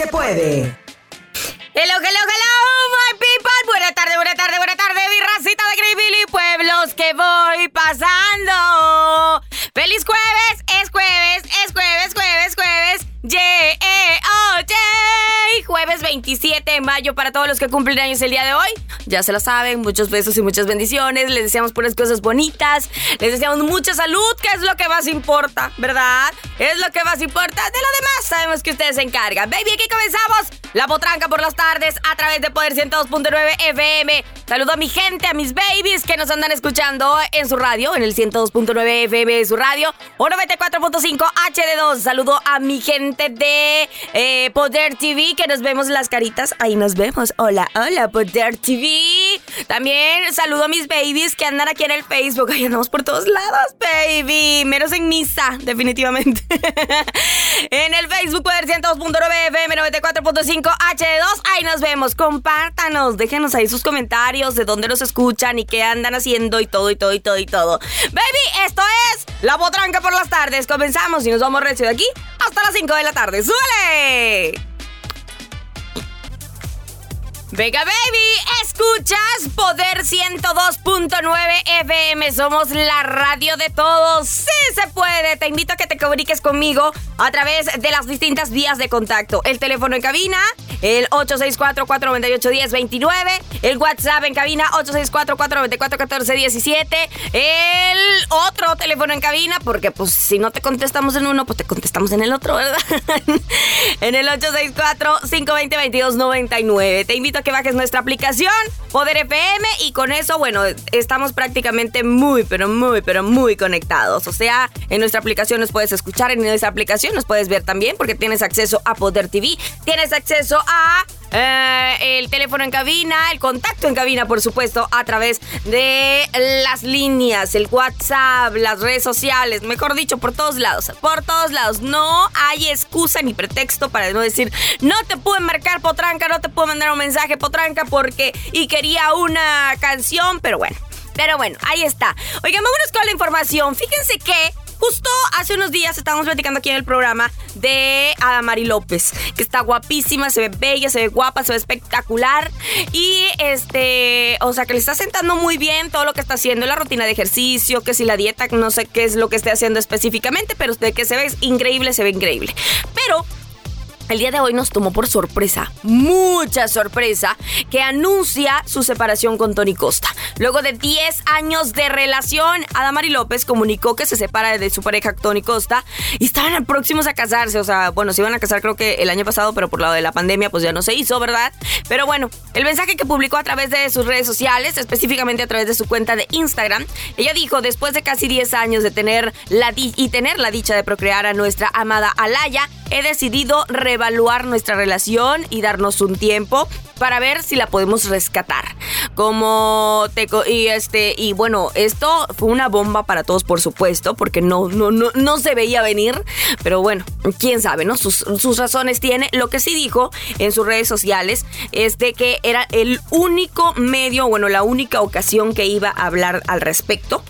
se puede. Hello, hello, hello, my people. Buena tarde, buena tarde, buena tarde, mi de Greenville y pueblos que voy pasando. ¡Feliz jueves! Es jueves, es jueves, jueves, jueves. Yeah, 27 de mayo para todos los que cumplen años el día de hoy. Ya se lo saben, muchos besos y muchas bendiciones. Les deseamos puras cosas bonitas. Les deseamos mucha salud, que es lo que más importa, ¿verdad? Es lo que más importa. De lo demás sabemos que ustedes se encargan. Baby, aquí comenzamos. La potranca por las tardes a través de Poder 102.9 FM. Saludo a mi gente, a mis babies que nos andan escuchando en su radio, en el 102.9 FM de su radio, o 94.5 HD2. Saludo a mi gente de eh, Poder TV, que nos vemos las caritas. Ahí nos vemos. Hola, hola, Poder TV. También saludo a mis babies que andan aquí en el Facebook. Ahí andamos por todos lados, baby. Menos en misa, definitivamente. en el Facebook Poder 102.9 FM 94.5 H2. Ahí nos vemos. Compártanos. Déjenos ahí sus comentarios de dónde nos escuchan y qué andan haciendo y todo y todo y todo y todo. Baby, esto es La Potranca por las tardes. Comenzamos y nos vamos recio de aquí hasta las 5 de la tarde. ¡Súbele! Venga, baby, escuchas Poder 102.9 FM. Somos la radio de todos. Sí se puede. Te invito a que te comuniques conmigo a través de las distintas vías de contacto. El teléfono en cabina, el 864-498-1029. El WhatsApp en cabina, 864-494-1417. El otro teléfono en cabina, porque pues si no te contestamos en uno, pues te contestamos en el otro, ¿verdad? en el 864-520-2299. Te invito a que bajes nuestra aplicación, Poder FM, y con eso, bueno, estamos prácticamente muy, pero muy, pero muy conectados. O sea, en nuestra aplicación nos puedes escuchar, en nuestra aplicación nos puedes ver también, porque tienes acceso a Poder TV, tienes acceso a eh, el teléfono en cabina, el contacto en cabina, por supuesto, a través de las líneas, el WhatsApp, las redes sociales, mejor dicho, por todos lados, por todos lados. No hay excusa ni pretexto para no decir, no te puedo marcar potranca, no te puedo mandar un mensaje potranca porque y quería una canción, pero bueno. Pero bueno, ahí está. Oigan, vámonos con la información. Fíjense que Justo hace unos días estábamos platicando aquí en el programa de Adamari López, que está guapísima, se ve bella, se ve guapa, se ve espectacular. Y este, o sea, que le está sentando muy bien todo lo que está haciendo, la rutina de ejercicio, que si la dieta, no sé qué es lo que esté haciendo específicamente, pero de que se ve increíble, se ve increíble. Pero el día de hoy nos tomó por sorpresa, mucha sorpresa, que anuncia su separación con Tony Costa. Luego de 10 años de relación, Adamari López comunicó que se separa de su pareja Tony Costa y estaban próximos a casarse. O sea, bueno, se iban a casar creo que el año pasado, pero por lado de la pandemia pues ya no se hizo, ¿verdad? Pero bueno, el mensaje que publicó a través de sus redes sociales, específicamente a través de su cuenta de Instagram, ella dijo, después de casi 10 años de tener la y tener la dicha de procrear a nuestra amada Alaya, he decidido reevaluar nuestra relación y darnos un tiempo para ver si la podemos rescatar. Como te y este y bueno, esto fue una bomba para todos por supuesto, porque no no no no se veía venir, pero bueno, quién sabe, ¿no? Sus, sus razones tiene. Lo que sí dijo en sus redes sociales es de que era el único medio, bueno, la única ocasión que iba a hablar al respecto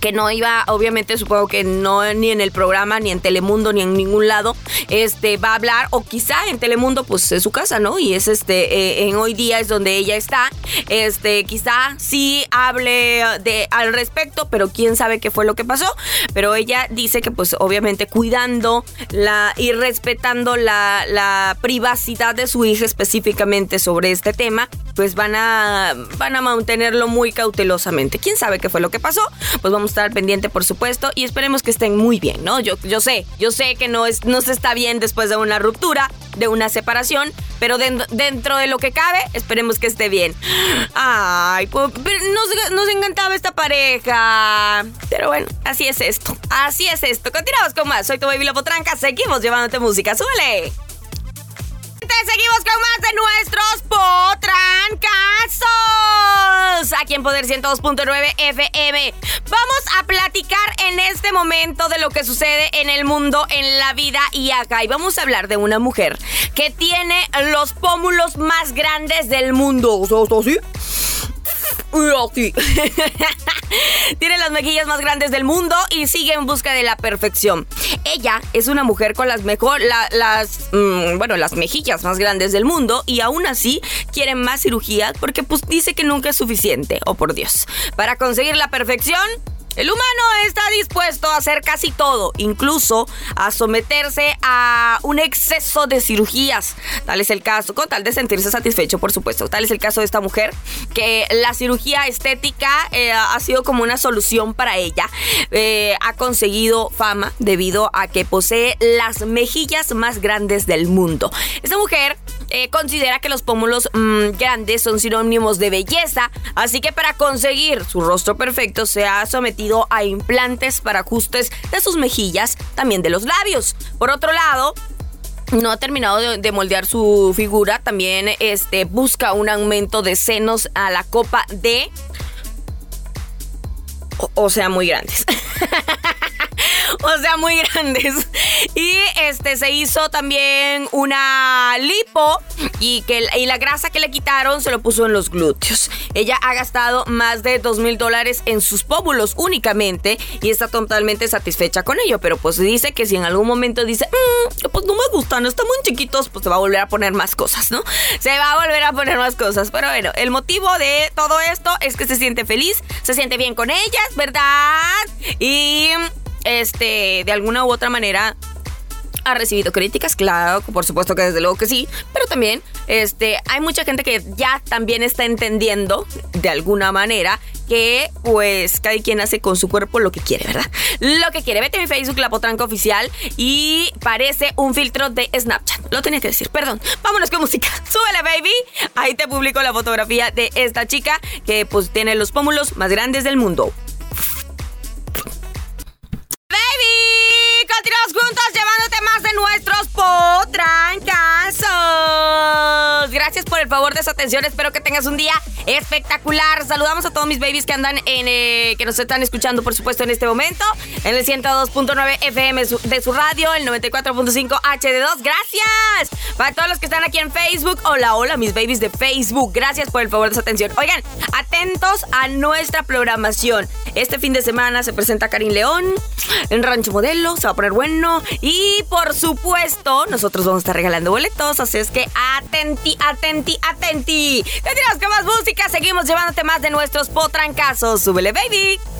que no iba, obviamente supongo que no ni en el programa, ni en Telemundo, ni en ningún lado, este va a hablar, o quizá en Telemundo, pues es su casa, ¿no? Y es este, eh, en hoy día es donde ella está, este, quizá sí hable de al respecto, pero quién sabe qué fue lo que pasó, pero ella dice que pues obviamente cuidando la y respetando la, la privacidad de su hija específicamente sobre este tema, pues van a, van a mantenerlo muy cautelosamente. ¿Quién sabe qué fue lo que pasó? Pues vamos a estar pendiente, por supuesto, y esperemos que estén muy bien, ¿no? Yo, yo sé, yo sé que no, es, no se está bien después de una ruptura, de una separación, pero dentro de lo que cabe, esperemos que esté bien. Ay, pues, nos, nos encantaba esta pareja. Pero bueno, así es esto. Así es esto. Continuamos con más. Soy tu baby Lopotranca. Seguimos llevándote música. ¡Súbele! Seguimos con más de nuestros potrancazos. Aquí en Poder 102.9 FM. Vamos a platicar en este momento de lo que sucede en el mundo, en la vida y acá. Y vamos a hablar de una mujer que tiene los pómulos más grandes del mundo. ¿Sí? Tiene las mejillas más grandes del mundo y sigue en busca de la perfección. Ella es una mujer con las mejor, las, mm, bueno, las mejillas más grandes del mundo y aún así quiere más cirugías porque pues dice que nunca es suficiente. Oh por Dios. Para conseguir la perfección, el humano está dispuesto a hacer casi todo, incluso a someterse a un exceso de cirugías. Tal es el caso, con tal de sentirse satisfecho, por supuesto. Tal es el caso de esta mujer, que la cirugía estética eh, ha sido como una solución para ella. Eh, ha conseguido fama debido a que posee las mejillas más grandes del mundo. Esta mujer eh, considera que los pómulos mm, grandes son sinónimos de belleza, así que para conseguir su rostro perfecto se ha sometido a implantes para ajustes de sus mejillas, también de los labios. Por otro lado, no ha terminado de, moldear su figura, también este, busca un aumento de senos a la copa de... o sea, muy grandes. o sea, muy grandes. Y este se hizo también una lipo y que y la grasa que le quitaron se lo puso en los glúteos. Ella ha gastado más de dos mil dólares en sus pómulos únicamente y está totalmente satisfecha con ello. Pero pues dice que si en algún momento dice, mm, pues no me gustan, están muy chiquitos, pues se va a volver a poner más cosas, ¿no? Se va a volver a poner más cosas. Pero bueno, el motivo de todo esto es que se siente feliz, se siente bien con ellas, ¿verdad? Y este, de alguna u otra manera ha recibido críticas, claro, por supuesto que desde luego que sí, pero también este, hay mucha gente que ya también está entendiendo de alguna manera que pues cada quien hace con su cuerpo lo que quiere, ¿verdad? Lo que quiere. Vete a mi Facebook, La Potranca Oficial, y parece un filtro de Snapchat. Lo tenía que decir, perdón. Vámonos con música. Súbele, baby. Ahí te publico la fotografía de esta chica que pues tiene los pómulos más grandes del mundo. Continuamos juntos llevándote más de nuestros el favor de su atención. Espero que tengas un día espectacular. Saludamos a todos mis babies que andan en, eh, que nos están escuchando, por supuesto, en este momento. En el 102.9 FM de su radio, el 94.5 HD2. Gracias. Para todos los que están aquí en Facebook. Hola, hola, mis babies de Facebook. Gracias por el favor de su atención. Oigan, atentos a nuestra programación. Este fin de semana se presenta Karim León en Rancho Modelo. Se va a poner bueno. Y por supuesto, nosotros vamos a estar regalando boletos. Así es que atenti, atenti, atenti. Continuamos con más música. Seguimos llevándote más de nuestros potrancazos. Súbele, baby.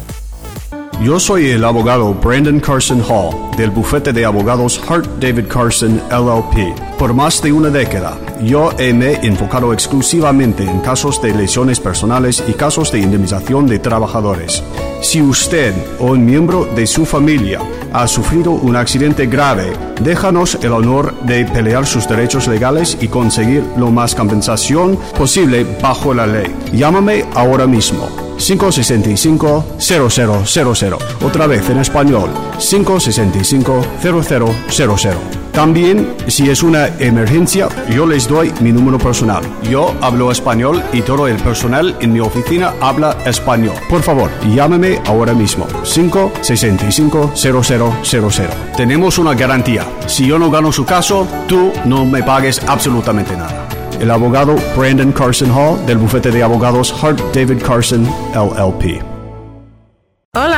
Yo soy el abogado Brandon Carson Hall del bufete de abogados Hart David Carson LLP. Por más de una década, yo me he enfocado exclusivamente en casos de lesiones personales y casos de indemnización de trabajadores. Si usted o un miembro de su familia ha sufrido un accidente grave, déjanos el honor de pelear sus derechos legales y conseguir lo más compensación posible bajo la ley. Llámame ahora mismo 565-0000. Otra vez en español, 565-0000. También, si es una emergencia, yo les doy mi número personal. Yo hablo español y todo el personal en mi oficina habla español. Por favor, llámeme ahora mismo. 565-0000. Tenemos una garantía. Si yo no gano su caso, tú no me pagues absolutamente nada el abogado Brandon Carson Hall del bufete de abogados Hart David Carson LLP. Hola,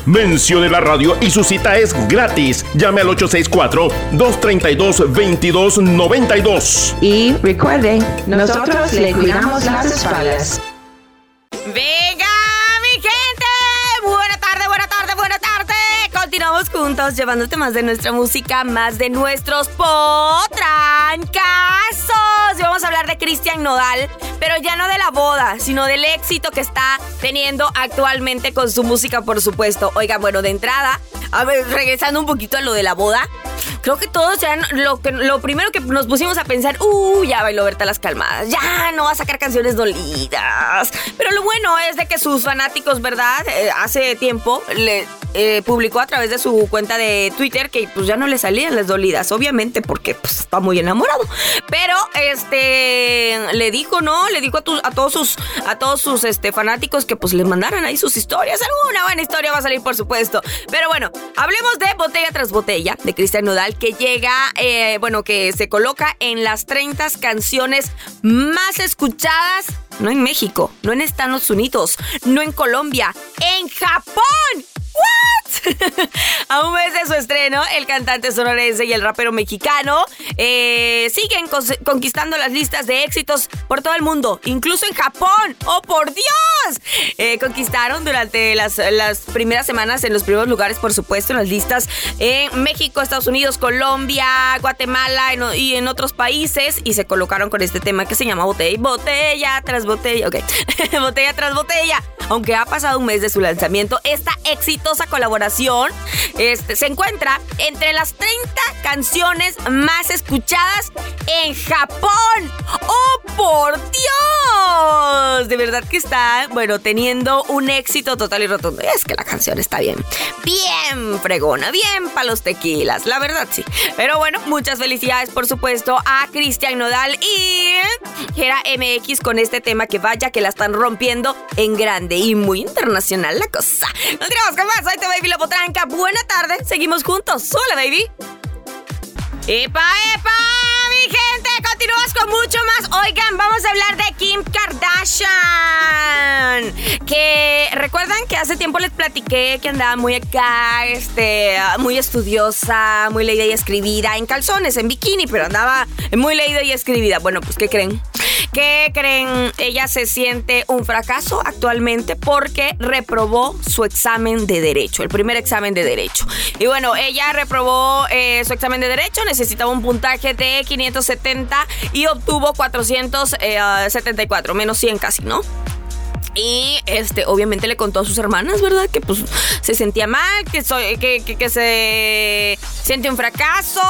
Mencio de la radio y su cita es gratis. Llame al 864-232-2292. Y recuerden, nosotros le cuidamos las espaldas. ¡Venga, mi gente! Buena tarde, buena tarde, buena tarde. Continuamos juntos llevándote más de nuestra música, más de nuestros potrancasos. Y vamos a hablar de Cristian Nodal, pero ya no de la boda, sino del éxito que está teniendo actualmente con su música, por supuesto. Oiga, bueno, de entrada, a ver, regresando un poquito a lo de la boda, creo que todos ya lo, lo primero que nos pusimos a pensar, uh, ya bailó Berta las calmadas, ya no va a sacar canciones dolidas. Pero lo bueno es de que sus fanáticos, ¿verdad? Eh, hace tiempo le eh, publicó a través de su cuenta de Twitter que pues ya no le salían las dolidas, obviamente, porque pues, está muy enamorado. Pero este le dijo, ¿no? Le dijo a, a todos sus a todos sus este, fanáticos que pues le mandaran ahí sus historias. Alguna buena historia va a salir, por supuesto. Pero bueno, hablemos de botella tras botella de Cristian Nodal, que llega, eh, bueno, que se coloca en las 30 canciones más escuchadas no en México, no en Estados Unidos, no en Colombia, en Japón. A un mes de su estreno, el cantante sonorense y el rapero mexicano eh, siguen conquistando las listas de éxitos por todo el mundo, incluso en Japón. ¡Oh, por Dios! Eh, conquistaron durante las, primeras semanas en los primeros lugares, por supuesto, en las listas en México, Estados Unidos, Colombia, Guatemala y en otros países y se colocaron con este tema que se llama botella, botella tras botella, ok, botella tras botella. Aunque ha pasado un mes de su lanzamiento, esta exitosa colaboración este, se encuentra entre las 30 canciones más escuchadas en Japón. ¡Oh, por Dios! De verdad que está, bueno, teniendo un éxito total y rotundo. Es que la canción está bien, bien fregona, bien para los tequilas, la verdad sí. Pero bueno, muchas felicidades, por supuesto, a Cristian Nodal y Gera MX con este tema que vaya que la están rompiendo en grande y muy internacional la cosa. No tiramos con más, soy tu baby Lopotranca. Buena tarde, seguimos juntos. Hola, baby. ¡Epa, epa! Mi gente, continuamos con mucho más. Oigan, vamos a hablar de Kim Kardashian. Que recuerdan que hace tiempo les platiqué que andaba muy acá, este, muy estudiosa, muy leída y escribida, en calzones, en bikini, pero andaba muy leída y escribida. Bueno, pues, ¿qué creen? ¿Qué creen? Ella se siente un fracaso actualmente porque reprobó su examen de derecho, el primer examen de derecho. Y bueno, ella reprobó eh, su examen de derecho, necesitaba un puntaje de 570 y obtuvo 474, menos 100 casi, ¿no? Y este, obviamente le contó a sus hermanas, ¿verdad? Que pues se sentía mal, que, soy, que, que, se siente un fracaso,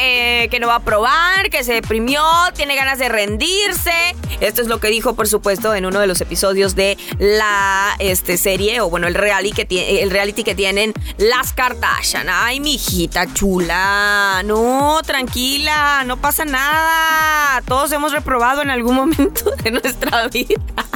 eh, que no va a probar, que se deprimió, tiene ganas de rendirse. Esto es lo que dijo, por supuesto, en uno de los episodios de la este, serie, o bueno, el reality, que el reality que tienen las Kardashian. Ay, mi hijita chula. No, tranquila, no pasa nada. Todos hemos reprobado en algún momento de nuestra vida.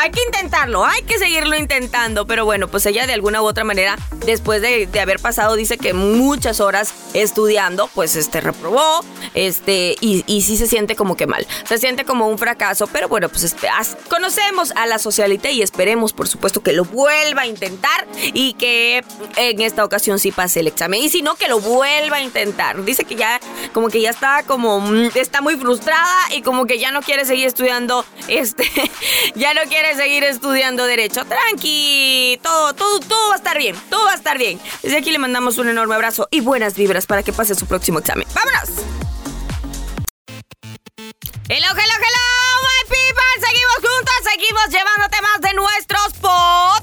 Hay que intentarlo, hay que seguirlo intentando. Pero bueno, pues ella de alguna u otra manera, después de, haber pasado, dice que muchas horas estudiando, pues este reprobó, este, y, sí se siente como que mal. Se siente como un fracaso, pero bueno, pues este, conocemos a la socialité y esperemos, por supuesto, que lo vuelva a intentar y que en esta ocasión sí pase el examen. Y si no, que lo vuelva a intentar. Dice que ya, como que ya está como, mm, está muy frustrada y como que ya no quiere seguir estudiando, este, ya no quiere seguir estudiando Derecho. Tranqui, todo, todo, todo va a estar bien, todo va a estar bien. Desde aquí le mandamos un enorme abrazo y buenas vibras para que pase su próximo examen. ¡Vámonos! Hello, hello, hello, my people. Seguimos juntos, seguimos llevándote más de nuestros potrancazos.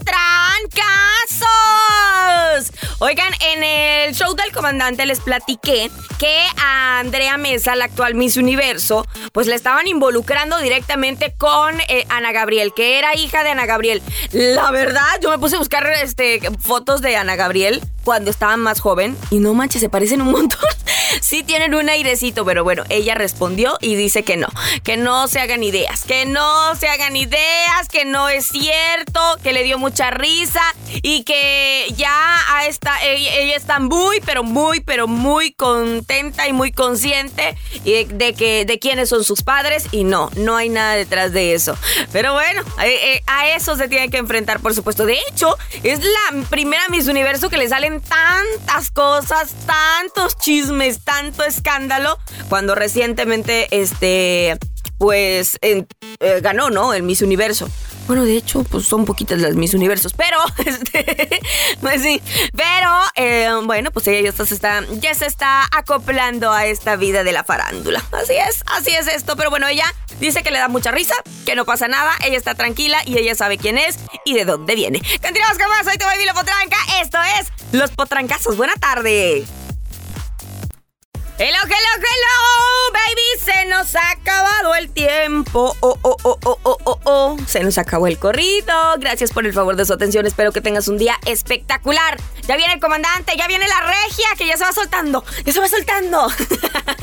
Oigan, en el show del comandante les platiqué que a Andrea Mesa, la actual Miss Universo, pues le estaban involucrando directamente con eh, Ana Gabriel, que era hija de Ana Gabriel. La verdad, yo me puse a buscar este, fotos de Ana Gabriel cuando estaban más joven y no manches, se parecen un montón. sí tienen un airecito, pero bueno, ella respondió y dice que no, que no se hagan ideas, que no se hagan ideas, que no es cierto, que le dio mucha risa y que ya a esta, ella, está muy, pero muy, pero muy contenta y muy consciente de, que de quiénes son sus padres y no, no hay nada detrás de eso. Pero bueno, eh, eh, a eso se tiene que enfrentar, por supuesto. De hecho, es la primera Miss Universo que le salen tantas cosas, tantos chismes, tanto escándalo, cuando recientemente, este, pues, eh, ganó, ¿no? El Miss Universo. Bueno, de hecho, pues son poquitas las mis universos, pero, este, pues sí, pero, eh, bueno, pues ella ya se, está, ya se está acoplando a esta vida de la farándula. Así es, así es esto, pero bueno, ella dice que le da mucha risa, que no pasa nada, ella está tranquila y ella sabe quién es y de dónde viene. Continuamos con más, a la potranca, esto es Los Potrancazos, buena tarde. Hello, hello, hello, baby. Se nos ha acabado el tiempo. Oh, oh, oh, oh, oh, oh, oh. Se nos acabó el corrido. Gracias por el favor de su atención. Espero que tengas un día espectacular. Ya viene el comandante, ya viene la regia, que ya se va soltando. Ya se va soltando.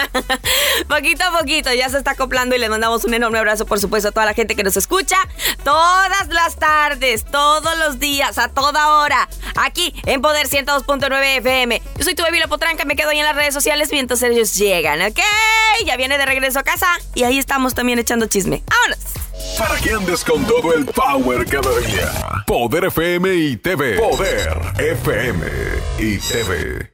poquito a poquito, ya se está acoplando y les mandamos un enorme abrazo, por supuesto, a toda la gente que nos escucha todas las tardes, todos los días, a toda hora, aquí en Poder 102.9 FM. Yo soy tu baby Potranca, me quedo ahí en las redes sociales mientras ellos llegan, ¿ok? Ya viene de regreso a casa y ahí estamos también echando chisme. ¡Vámonos! Para que andes con todo el power cada día. Poder FM y TV. Poder FM y TV.